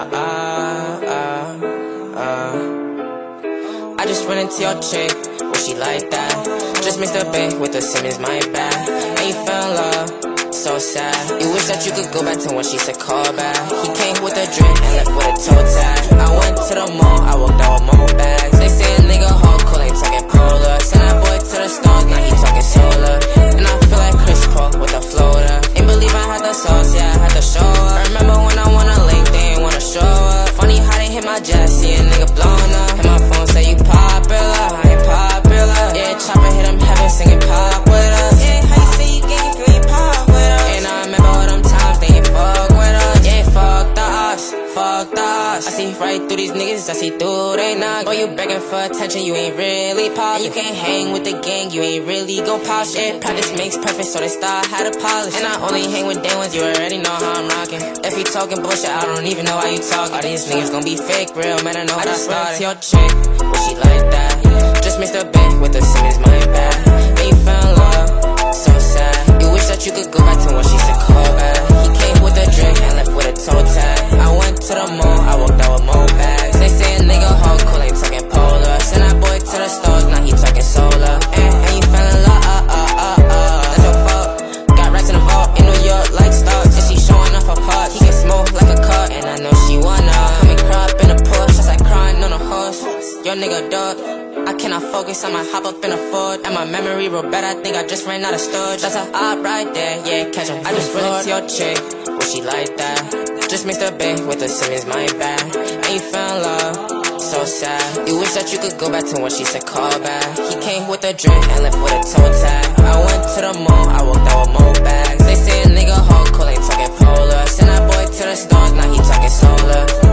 I just went into your chick, Was she like that. Just mixed up bit with the Simmons, my bad. And you fell in love, so sad. You wish that you could go back to when she said call back. He came with a drink and left with a toe tag. See right through these niggas, I see through they knock. Boy, you begging for attention, you ain't really pop. You can't hang with the gang, you ain't really go pop shit. Practice makes perfect, so they start how to polish. And I only hang with day ones, you already know how I'm rocking. If you talking bullshit, I don't even know why you talking. All these niggas gon' be fake, real man, I know how to start it. your chick, well, she like that. Just missed a bit with the Simmons, my bad. You fell nigga dog. I cannot focus, I might hop up in a Ford. And my memory real bad, I think I just ran out of storage. That's a op right there, yeah, catch him I just run into your chick, was she like that? Just mixed a bit with the Simmons, my bad And you fell in love, so sad. You wish that you could go back to when she said call back. He came with a drink and left with a toe tag. I went to the mall, I walked out with more bags. They say a nigga hard, cool, ain't talking polar. Send that boy to the stars, now he talking solar.